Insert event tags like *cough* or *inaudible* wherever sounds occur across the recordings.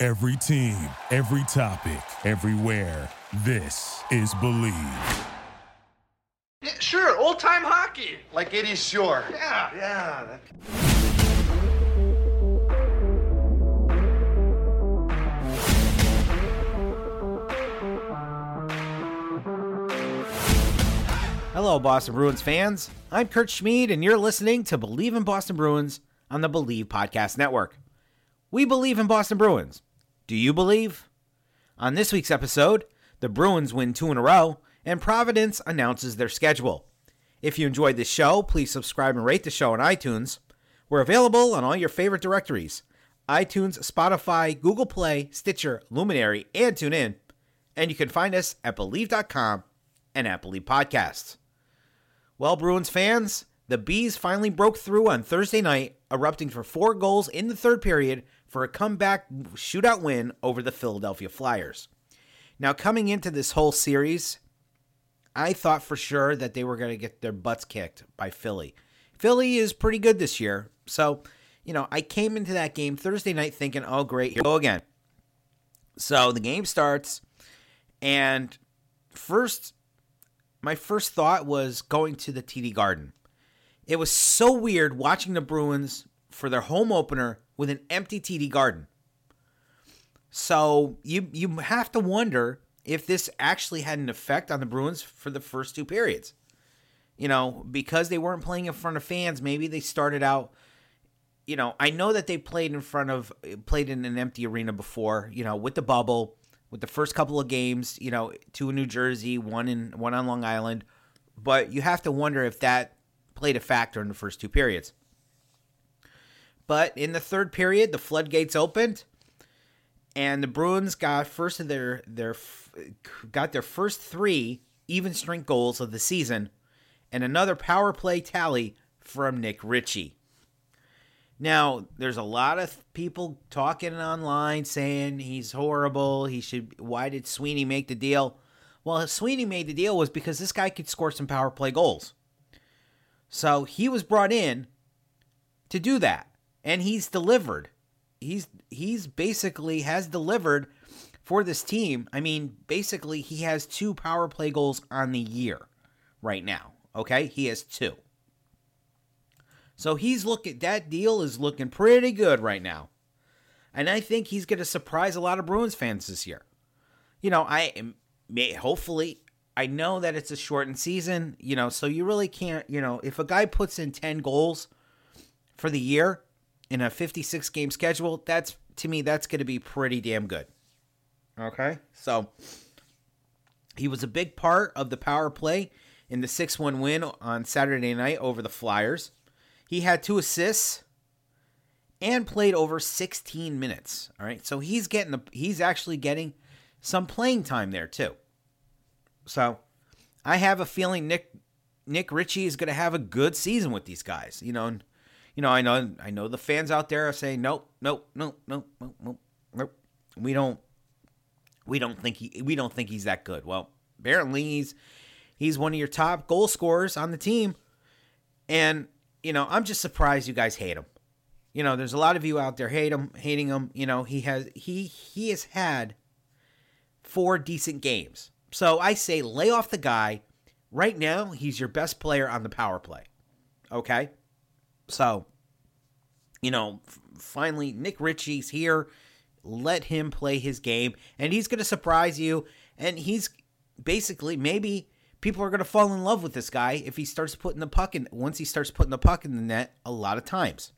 Every team, every topic, everywhere. This is Believe. Yeah, sure, old time hockey. Like 80s shore. Yeah, yeah. That... Hello, Boston Bruins fans. I'm Kurt Schmid, and you're listening to Believe in Boston Bruins on the Believe Podcast Network. We believe in Boston Bruins. Do you believe? On this week's episode, the Bruins win two in a row, and Providence announces their schedule. If you enjoyed this show, please subscribe and rate the show on iTunes. We're available on all your favorite directories iTunes, Spotify, Google Play, Stitcher, Luminary, and TuneIn. And you can find us at Believe.com and at Believe Podcasts. Well, Bruins fans, the Bees finally broke through on Thursday night, erupting for four goals in the third period for a comeback shootout win over the Philadelphia Flyers. Now, coming into this whole series, I thought for sure that they were going to get their butts kicked by Philly. Philly is pretty good this year. So, you know, I came into that game Thursday night thinking, oh, great, here we go again. So the game starts, and first my first thought was going to the TD Garden. It was so weird watching the Bruins for their home opener with an empty TD Garden. So you you have to wonder if this actually had an effect on the Bruins for the first two periods. You know, because they weren't playing in front of fans, maybe they started out you know, I know that they played in front of played in an empty arena before, you know, with the bubble with the first couple of games, you know, two in New Jersey, one in one on Long Island, but you have to wonder if that played a factor in the first two periods. But in the third period, the floodgates opened, and the Bruins got first of their their got their first three even strength goals of the season, and another power play tally from Nick Ritchie. Now, there's a lot of people talking online saying he's horrible. He should. Why did Sweeney make the deal? Well, Sweeney made the deal was because this guy could score some power play goals. So he was brought in to do that, and he's delivered. He's he's basically has delivered for this team. I mean, basically, he has two power play goals on the year right now. Okay, he has two. So he's looking that deal is looking pretty good right now. And I think he's going to surprise a lot of Bruins fans this year. You know, I may hopefully I know that it's a shortened season, you know, so you really can't, you know, if a guy puts in 10 goals for the year in a 56 game schedule, that's to me that's going to be pretty damn good. Okay? So he was a big part of the power play in the 6-1 win on Saturday night over the Flyers. He had two assists and played over 16 minutes. All right. So he's getting the he's actually getting some playing time there too. So I have a feeling Nick Nick Ritchie is going to have a good season with these guys. You know, and, you know, I know I know the fans out there are saying nope, nope, nope, nope, nope, nope, nope. We don't we don't think he we don't think he's that good. Well, apparently he's he's one of your top goal scorers on the team. And you know, I'm just surprised you guys hate him. You know, there's a lot of you out there hate him, hating him. You know, he has he he has had four decent games. So I say lay off the guy. Right now, he's your best player on the power play. Okay? So, you know, finally Nick Ritchie's here. Let him play his game and he's going to surprise you and he's basically maybe people are going to fall in love with this guy if he starts putting the puck in once he starts putting the puck in the net a lot of times.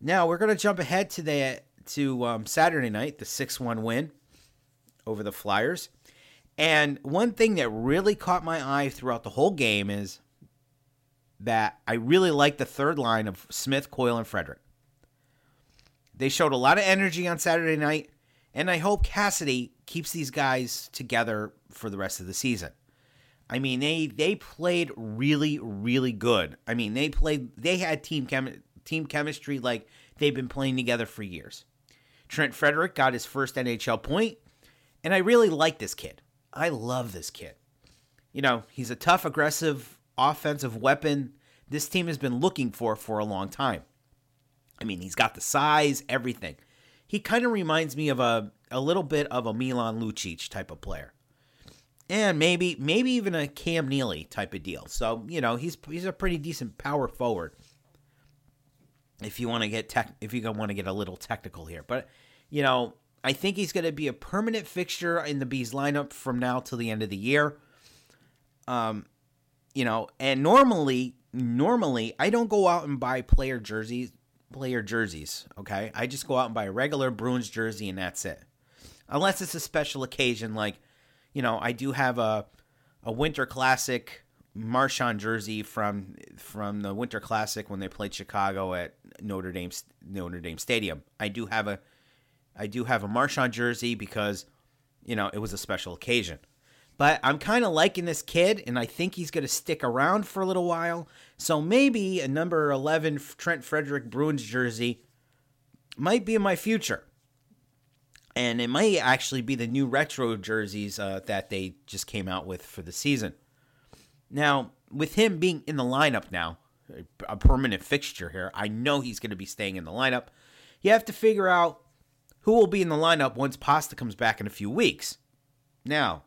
Now we're going to jump ahead to the to um, Saturday night, the six one win over the Flyers, and one thing that really caught my eye throughout the whole game is that I really like the third line of Smith, Coyle, and Frederic. they showed a lot of energy on Saturday night, and I hope Cassidy keeps these guys together for the rest of the season. I mean, they they played really really good. I mean, they played they had team chem- team chemistry like they've been playing together for years. Trent Frederic got his first NHL point, and I really like this kid. I love this kid. You know, he's a tough, aggressive offensive weapon this team has been looking for for a long time. I mean, he's got the size, everything. He kind of reminds me of a a little bit of a Milan Lucic type of player. And maybe maybe even a Cam Neely type of deal. So, you know, he's he's a pretty decent power forward. If you want to get tech if you want to get a little technical here. But, you know, I think he's going to be a permanent fixture in the Bees lineup from now till the end of the year. Um, you know, and normally normally I don't go out and buy player jerseys player jerseys, okay? I just go out and buy a regular Bruins jersey and that's it. Unless it's a special occasion like, you know, I do have a a Winter Classic Marchand jersey from from the Winter Classic when they played Chicago at Notre Dame Notre Dame Stadium. I do have a I do have a Marchand jersey because you know, it was a special occasion. But I'm kind of liking this kid, and I think he's going to stick around for a little while. So maybe a number 11 Trent Frederic Bruins jersey might be in my future. And it might actually be the new retro jerseys uh, that they just came out with for the season. Now, with him being in the lineup now, a permanent fixture here, I know he's going to be staying in the lineup. You have to figure out who will be in the lineup once Pasta comes back in a few weeks. Now,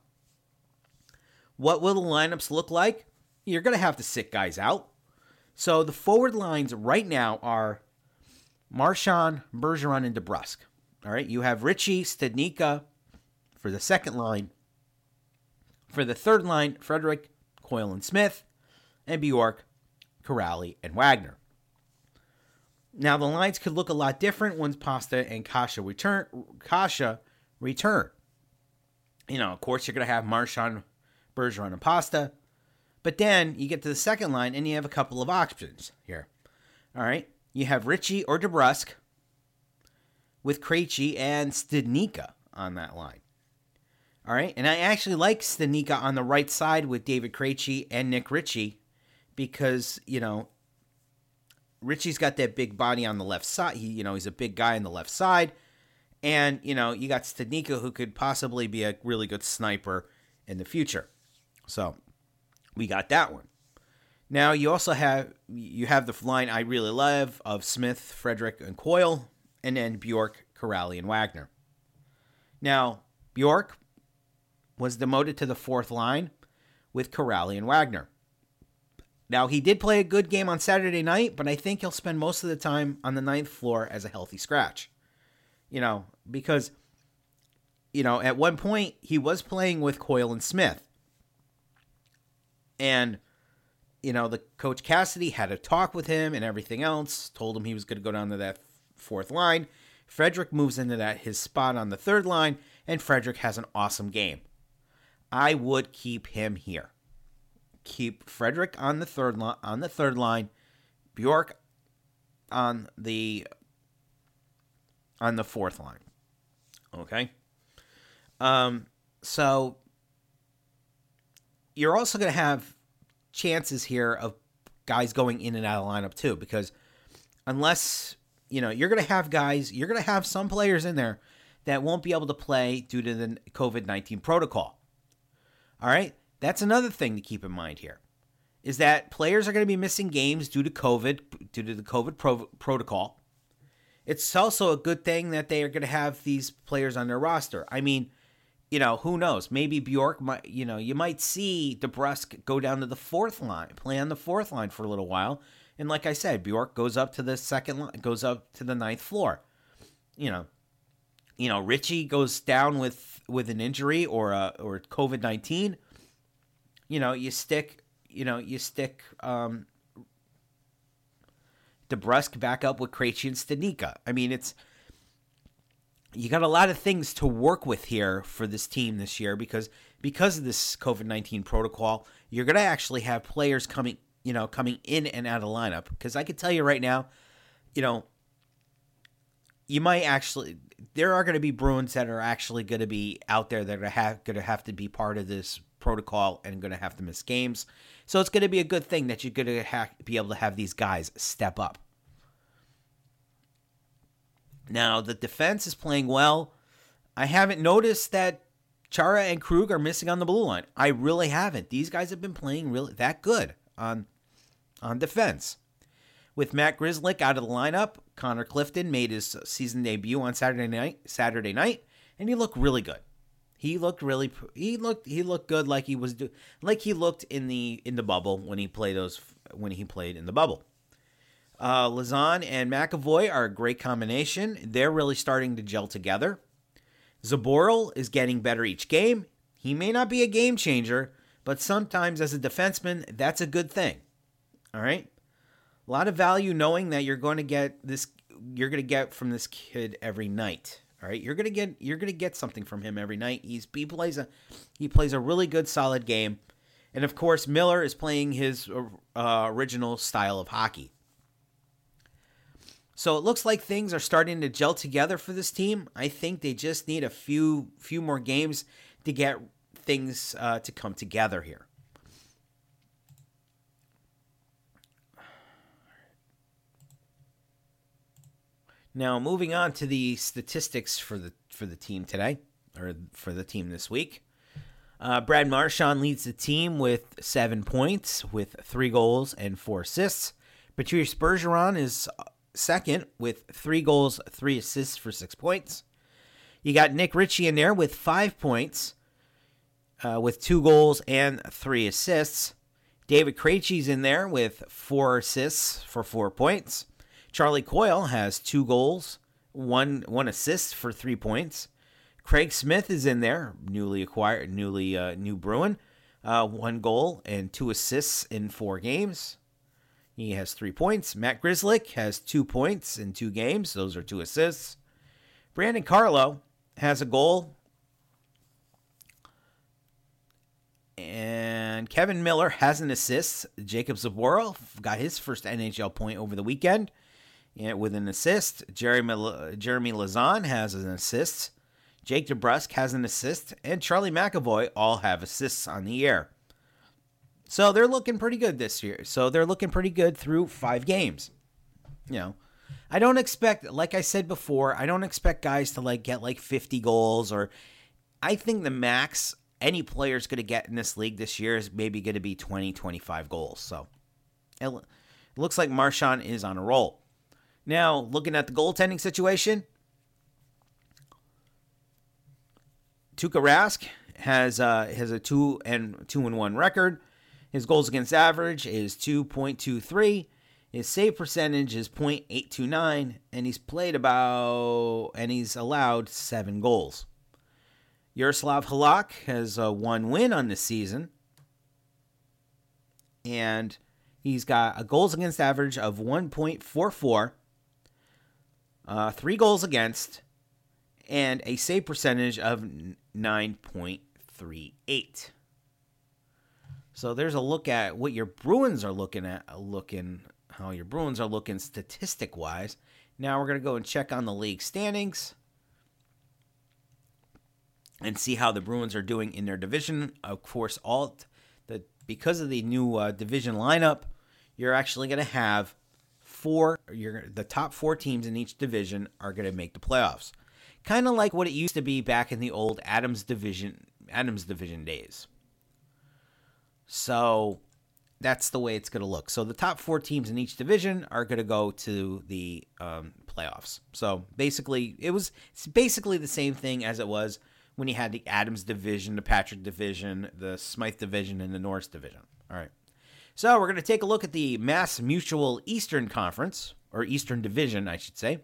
what will the lineups look like? You're going to have to sit guys out. So the forward lines right now are Marchand, Bergeron, and DeBrusk. All right, you have Ritchie, Studnicka for the second line. For the third line, Frederic, Coyle, and Smith, and Bjork, Kuraly, and Wagner. Now the lines could look a lot different once Pasta and Kasha return. Kasha return. You know, of course, you're going to have Marchand, Bergeron, and Pasta. But then you get to the second line and you have a couple of options here. All right. You have Ritchie or DeBrusk with Krejci and Studnicka on that line. All right. And I actually like Studnicka on the right side with David Krejci and Nick Ritchie because, you know, Ritchie's got that big body on the left side. He, you know, he's a big guy on the left side. And, you know, you got Studnicka who could possibly be a really good sniper in the future. So we got that one. Now you also have you have the line I really love of Smith, Frederic, and Coyle, and then Bjork, Kuraly, and Wagner. Now Bjork was demoted to the fourth line with Kuraly and Wagner. Now he did play a good game on Saturday night, but I think he'll spend most of the time on the ninth floor as a healthy scratch. You know, because you know, at one point he was playing with Coyle and Smith. And, you know, the coach Cassidy had a talk with him and everything else, told him he was going to go down to that fourth line. Frederic moves into that his spot on the third line, and Frederic has an awesome game. I would keep him here. Keep Frederic on the third line on the third line, Bjork on the on the fourth line. Okay? Um so you're also going to have chances here of guys going in and out of lineup too, because unless you know you're going to have guys, you're going to have some players in there that won't be able to play due to the COVID nineteen protocol. All right, that's another thing to keep in mind here, is that players are going to be missing games due to COVID, due to the COVID pro- protocol. It's also a good thing that they are going to have these players on their roster. I mean, you know, who knows? Maybe Bjork might, you know, you might see DeBrusk go down to the fourth line, play on the fourth line for a little while. And like I said, Bjork goes up to the second line, goes up to the ninth floor. You know, you know, Ritchie goes down with with an injury or a or COVID nineteen. You know, you stick, you know, you stick um DeBrusk back up with Krejci and Studnicka. I mean, it's you got a lot of things to work with here for this team this year because because of this COVID nineteen protocol, you're going to actually have players coming, you know, coming in and out of lineup. Because I can tell you right now, you know, you might actually there are going to be Bruins that are actually going to be out there that are have, going to have to be part of this protocol and going to have to miss games. So it's going to be a good thing that you're going to ha- be able to have these guys step up. Now, the defense is playing well. I haven't noticed that Chara and Krug are missing on the blue line. I really haven't. These guys have been playing really that good on on defense. With Matt Grzelcyk out of the lineup, Connor Clifton made his season debut on Saturday night, Saturday night, and he looked really good. He looked really he looked he looked good like he was do, like he looked in the in the bubble when he played those when he played in the bubble. Uh, Lauzon and McAvoy are a great combination. They're really starting to gel together. Zboril is getting better each game. He may not be a game changer, but sometimes as a defenseman, that's a good thing. All right? A lot of value knowing that you're going to get this you're going to get from this kid every night. All right? You're going to get you're going to get something from him every night. He's he plays a he plays a really good solid game. And of course, Miller is playing his uh, original style of hockey. So it looks like things are starting to gel together for this team. I think they just need a few few more games to get things uh, to come together here. Now, moving on to the statistics for the for the team today, or for the team this week. Uh, Brad Marchand leads the team with seven points, with three goals and four assists. Patrice Bergeron is second with three goals, three assists for six points. You got Nick Ritchie in there with five points, uh, with two goals and three assists. David Krejci's in there with four assists for four points. Charlie Coyle has two goals, one one assist for three points. Craig Smith is in there, newly acquired, newly uh, new Bruin, uh, one goal and two assists in four games. He has three points. Matt Grzelcyk has two points in two games. Those are two assists. Brandon Carlo has a goal. And Kevan Miller has an assist. Jakub Zboril got his first NHL point over the weekend with an assist. Jeremy, Jeremy Lauzon has an assist. Jake DeBrusk has an assist. And Charlie McAvoy all have assists on the year. So they're looking pretty good this year. So they're looking pretty good through five games. You know, I don't expect, like I said before, I don't expect guys to like get like 50 goals or I think the max any player is going to get in this league this year is maybe going to be 20, 25 goals. So it looks like Marchand is on a roll. Now, looking at the goaltending situation, Tuukka Rask has uh, has a two and two and one record. His goals against average is 2.23. His save percentage is 0.829, and he's played about and he's allowed seven goals. Jaroslav Halak has a one win on the season, and he's got a goals against average of 1.44, uh, three goals against, and a save percentage of 9.38. So there's a look at what your Bruins are looking at, looking how your Bruins are looking statistic wise. Now we're going to go and check on the league standings and see how the Bruins are doing in their division. Of course, all the because of the new uh, division lineup, you're actually going to have four. You're the top four teams in each division are going to make the playoffs. Kind of like what it used to be back in the old Adams division Adams division days. So that's the way it's going to look. So the top four teams in each division are going to go to the um, playoffs. So basically, it was basically the same thing as it was when you had the Adams division, the Patrick division, the Smythe division, and the Norris division. All right. So we're going to take a look at the Mass Mutual Eastern Conference or Eastern Division, I should say.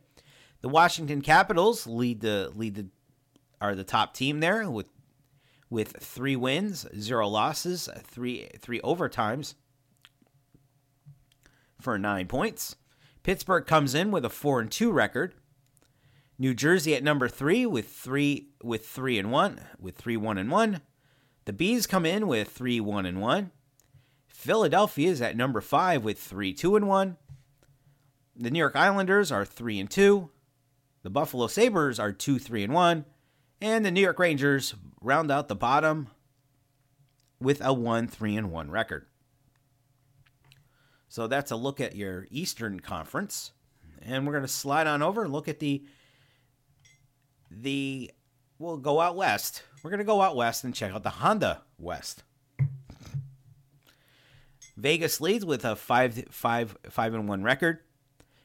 The Washington Capitals lead the lead the are the top team there with with three wins, zero losses, three three overtimes for nine points. Pittsburgh comes in with a four and two record. New Jersey at number three with three with three and one with three one and one. The Bees come in with three one and one. Philadelphia is at number five with three two and one. The New York Islanders are three and two. The Buffalo Sabres are 2 3 and 1. And the New York Rangers round out the bottom with a 1 3 and 1 record. So that's a look at your Eastern Conference. And we're going to slide on over and look at the the we'll go out west. We're going to go out west and check out the Honda West. Vegas leads with a 5 5 5 and 1 record.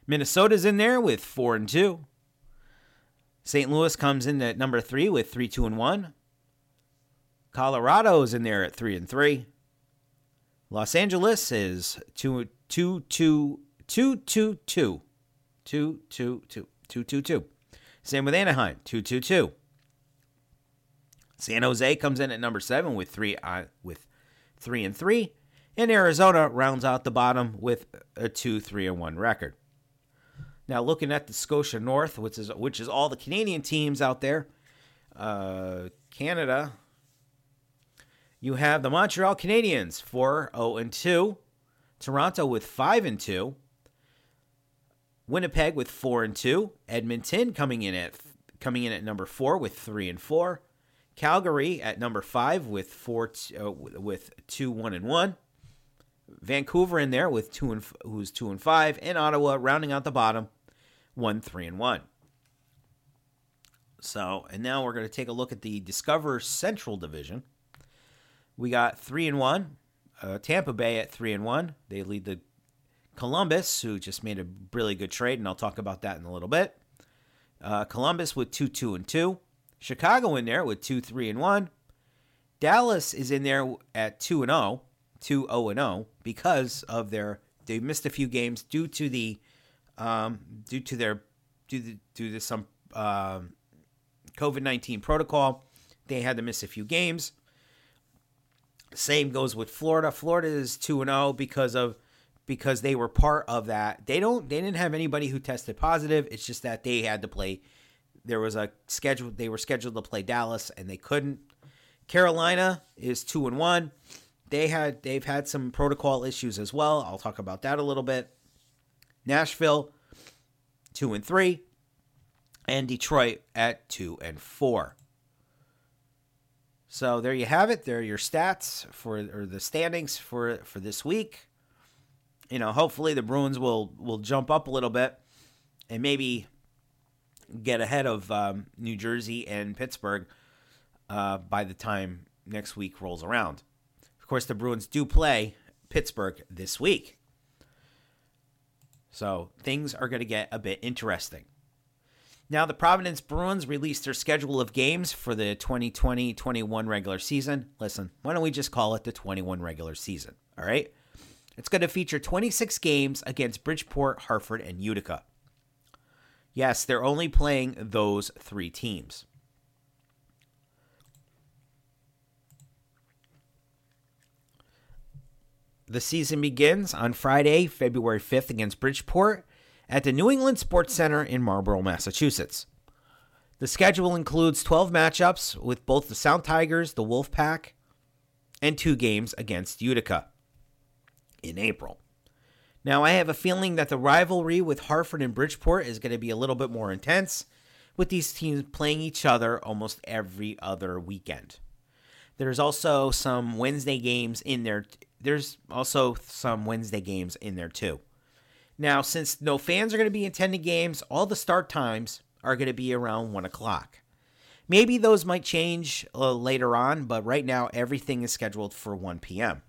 Minnesota's in there with 4 and 2. St. Louis comes in at number 3 with 3 2 and 1. Colorado's in there at 3 and 3. Los Angeles is 2 2 2 2 2 2 2 2 2 2 2 2. Same with Anaheim, 2 2 2. San Jose comes in at number 7 with 3 uh, with 3 and 3. And Arizona rounds out the bottom with a 2 3 and 1 record. Now looking at the Scotia North, which is which is all the Canadian teams out there, uh, Canada you have the Montreal Canadiens 4 0 and 2, Toronto with 5 and 2, Winnipeg with 4 and 2, Edmonton coming in at coming in at number 4 with 3 and 4, Calgary at number 5 with 4 uh, with 2 1 and 1. Vancouver in there with 2 and who's 2 and 5 and Ottawa rounding out the bottom 1 3 and 1. So, and now we're going to take a look at the Discover Central Division. We got three and one. Uh, Tampa Bay at three and one. They lead the Columbus, who just made a really good trade, and I'll talk about that in a little bit. Uh, Columbus with two two and two. Chicago in there with two three and one. Dallas is in there at two and 0, 2 0 and 0 because of their they missed a few games due to the um, due to their due to, due to some um, COVID nineteen protocol. They had to miss a few games. Same goes with Florida. Florida is 2 and 0 because of because they were part of that. They don't they didn't have anybody who tested positive. It's just that they had to play there was a schedule they were scheduled to play Dallas and they couldn't. Carolina is 2 and 1. They had they've had some protocol issues as well. I'll talk about that a little bit. Nashville 2 and 3 and Detroit at 2 and 4. So there you have it. There are your stats for or the standings for for this week. You know, hopefully the Bruins will will jump up a little bit and maybe get ahead of um, New Jersey and Pittsburgh uh, by the time next week rolls around. Of course, the Bruins do play Pittsburgh this week. So things are going to get a bit interesting. Now, the Providence Bruins released their schedule of games for the 2020 21 regular season. Listen, why don't we just call it the 21 regular season? All right. It's going to feature 26 games against Bridgeport, Hartford, and Utica. Yes, they're only playing those three teams. The season begins on Friday, February 5th against Bridgeport at the New England Sports Center in Marlborough, Massachusetts. The schedule includes 12 matchups with both the Sound Tigers, the Wolfpack, and two games against Utica in April. Now, I have a feeling that the rivalry with Hartford and Bridgeport is going to be a little bit more intense, with these teams playing each other almost every other weekend. There's also some Wednesday games in there. There's also some Wednesday games in there too. Now, since no fans are going to be attending games, all the start times are going to be around 1 o'clock. Maybe those might change uh, later on, but right now everything is scheduled for 1 p.m.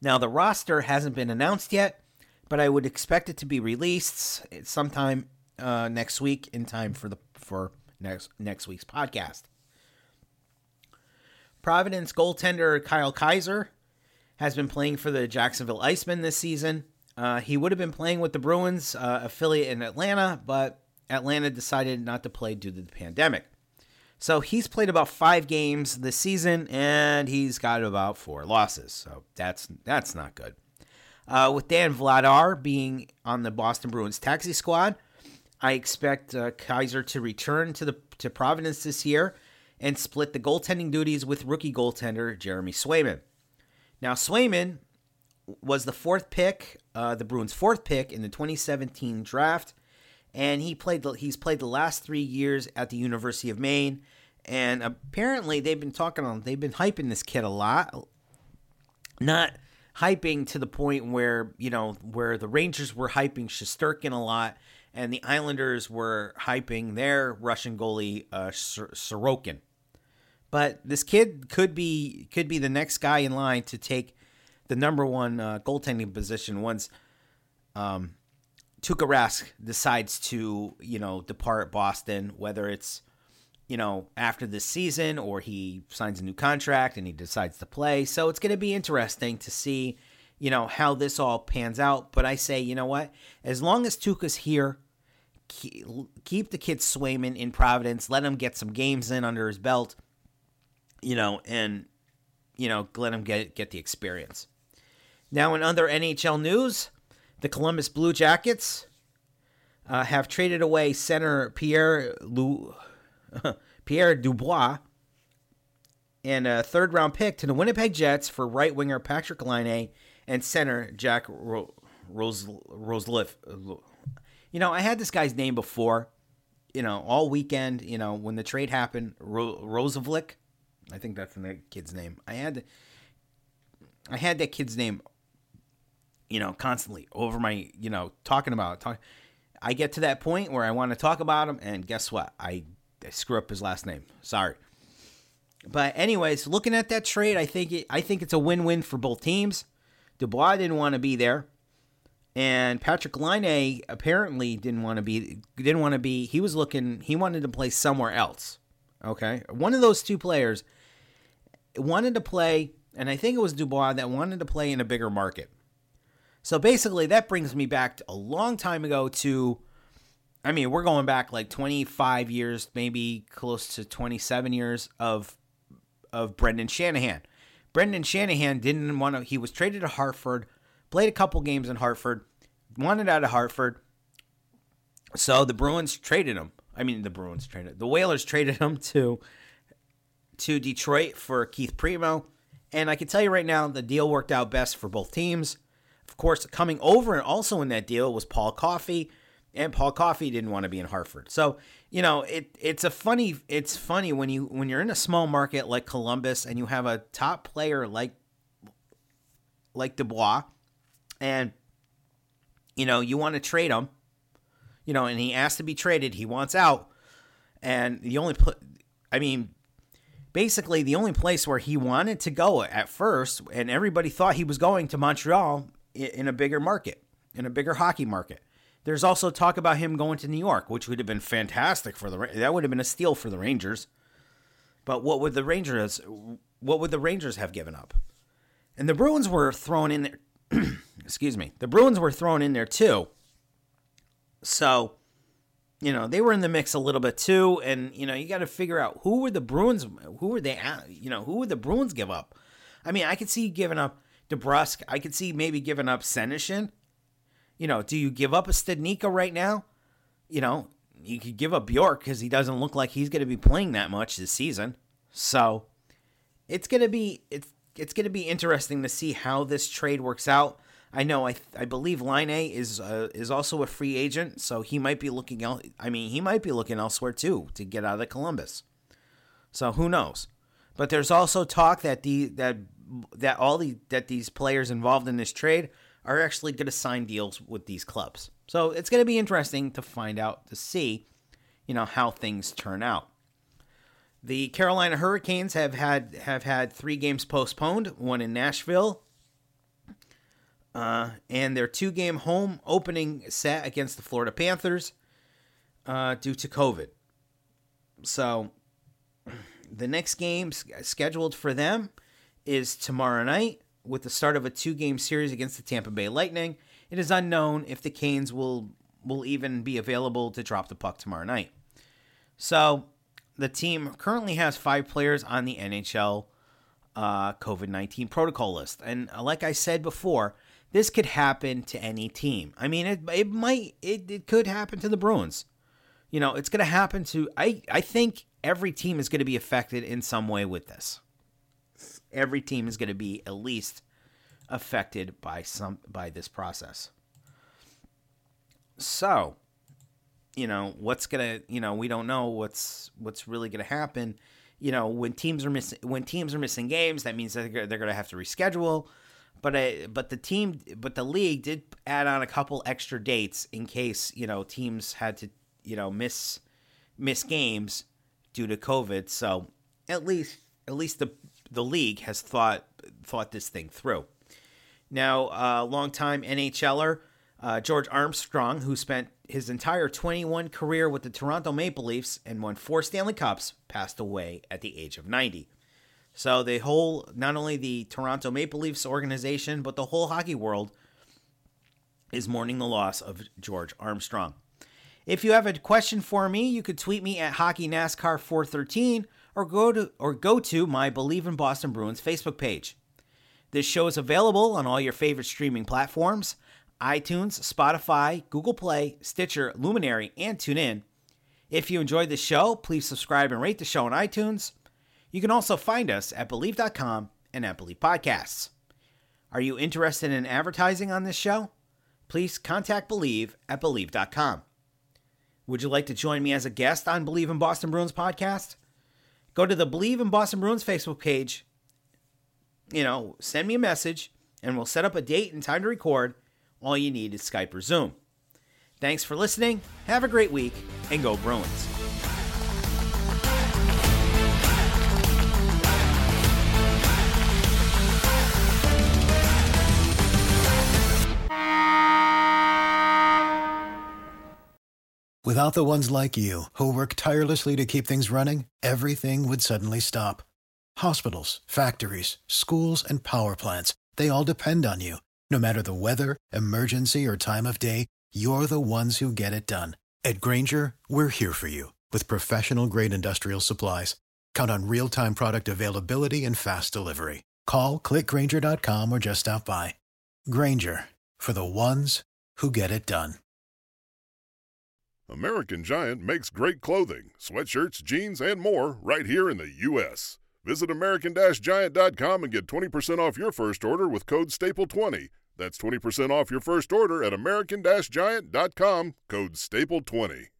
Now, the roster hasn't been announced yet, but I would expect it to be released sometime uh, next week in time for the for next next week's podcast. Providence goaltender Kyle Keyser has been playing for the Jacksonville Icemen this season. Uh, he would have been playing with the Bruins uh, affiliate in Atlanta, but Atlanta decided not to play due to the pandemic. So he's played about five games this season, and he's got about four losses. So that's that's not good. Uh, with Dan Vladar being on the Boston Bruins taxi squad, I expect uh, Keyser to return to the to Providence this year and split the goaltending duties with rookie goaltender Jeremy Swayman. Now, Swayman was the fourth pick, uh, the Bruins' fourth pick in the 2017 draft, and he played. The, he's played the last three years at the University of Maine, and apparently they've been talking on. They've been hyping this kid a lot, not hyping to the point where you know where the Rangers were hyping Shesterkin a lot, and the Islanders were hyping their Russian goalie uh, Sorokin. But this kid could be could be the next guy in line to take the number one uh, goaltending position once um, Tuukka Rask decides to you know depart Boston, whether it's you know after this season or he signs a new contract and he decides to play. So it's going to be interesting to see you know how this all pans out. But I say you know what, as long as Tuukka's here. Keep the kid Swayman in Providence. Let him get some games in under his belt you know, and you know, let him get get the experience. Now, in other NHL news, the Columbus Blue Jackets uh, have traded away center Pierre Lou, *laughs* Pierre Dubois and a third round pick to the Winnipeg Jets for right winger Patrik Laine and center Jack Ro- Rose Roseliff. You know, I had this guy's name before. You know, all weekend. You know, when the trade happened, Ro- Rosevlik. I think that's the kid's name. I had I had that kid's name, you know, constantly over my, you know, talking about talk, I get to that point where I want to talk about him, and guess what? I, I screw up his last name. Sorry. But anyways, looking at that trade, I think it, I think it's a win-win for both teams. Dubois didn't want to be there, and Patrik Laine apparently didn't want to be. Didn't want to be. He was looking. He wanted to play somewhere else. Okay, one of those two players wanted to play, and I think it was Dubois that wanted to play in a bigger market. So basically, that brings me back a long time ago to, I mean, we're going back like 25 years, maybe close to 27 years of of Brendan Shanahan. Brendan Shanahan didn't want to. He was traded to Hartford, played a couple games in Hartford, wanted out of Hartford. So the Bruins traded him. I mean, the Bruins traded the Whalers traded *laughs* him to to Detroit for Keith Primeau. And I can tell you right now, the deal worked out best for both teams. Of course, coming over and also in that deal was Paul Coffey, and Paul Coffey didn't want to be in Hartford. So, you know, it it's a funny it's funny when you when you're in a small market like Columbus and you have a top player like like Dubois and you know, you want to trade him, you know, and he asked to be traded, he wants out. And the only put I mean, basically the only place where he wanted to go at first, and everybody thought he was going to Montreal in a bigger market, in a bigger hockey market. There's also talk about him going to New York, which would have been fantastic for the that would have been a steal for the Rangers. But what would the Rangers what would the Rangers have given up? And the Bruins were thrown in there. *clears throat* excuse me. The Bruins were thrown in there too. So you know they were in the mix a little bit too and you know you got to figure out who were the bruins who were they you know who would the bruins give up i mean i could see giving up DeBrusk. i could see maybe giving up senyshyn you know do you give up a Studnicka right now you know you could give up bjork because he doesn't look like he's going to be playing that much this season so it's going to be it's it's going to be interesting to see how this trade works out I know. I I believe Laine is uh, is also a free agent, so he might be looking out. I mean, he might be looking elsewhere too to get out of Columbus. So who knows? But there's also talk that the that that all the that these players involved in this trade are actually going to sign deals with these clubs. So it's going to be interesting to find out to see, you know, how things turn out. The Carolina Hurricanes have had have had three games postponed, one in Nashville, uh, and their two game home opening set against the Florida Panthers uh, due to COVID. So the next game scheduled for them is tomorrow night with the start of a two game series against the Tampa Bay Lightning. It is unknown if the Canes will will even be available to drop the puck tomorrow night. So the team currently has five players on the NHL uh, COVID 19 protocol list. And uh, like I said before, this could happen to any team. I mean, it it might it, it could happen to the Bruins. You know, it's going to happen to I I think every team is going to be affected in some way with this. Every team is going to be at least affected by some by this process. So, you know, what's to, you know, we don't know what's what's really to happen. You know, when teams are missing when teams are missing games, that means that they're, they're to have to reschedule. But I, but the team, but the league did add on a couple extra dates in case you know teams had to you know miss miss games due to COVID. So at least at least the the league has thought thought this thing through. Now, uh, longtime NHLer uh, George Armstrong, who spent his entire 21 career with the Toronto Maple Leafs and won four Stanley Cups, passed away at the age of 90. So the whole, not only the Toronto Maple Leafs organization, but the whole hockey world is mourning the loss of George Armstrong. If you have a question for me, you could tweet me at Hockey NASCAR 413 or go to or go to my Believe in Boston Bruins Facebook page. This show is available on all your favorite streaming platforms iTunes, Spotify, Google Play, Stitcher, Luminary, and TuneIn. If you enjoyed the show, please subscribe and rate the show on iTunes. You can also find us at Believe.com and at Believe Podcasts. Are you interested in advertising on this show? Please contact Believe at Believe.com. Would you like to join me as a guest on Believe in Boston Bruins podcast? Go to the Believe in Boston Bruins Facebook page. You know, send me a message and we'll set up a date and time to record all you need is Skype or Zoom. Thanks for listening. Have a great week and go Bruins. Without the ones like you, who work tirelessly to keep things running, everything would suddenly stop. Hospitals, factories, schools, and power plants, they all depend on you. No matter the weather, emergency, or time of day, you're the ones who get it done. At Grainger, we're here for you with professional grade industrial supplies. Count on real time product availability and fast delivery. Call clickgranger.com or just stop by. Grainger for the ones who get it done. American Giant makes great clothing, sweatshirts, jeans, and more right here in the U.S. Visit American-Giant.com and get 20% off your first order with code STAPLE20. That's 20% off your first order at American-Giant.com, code STAPLE20.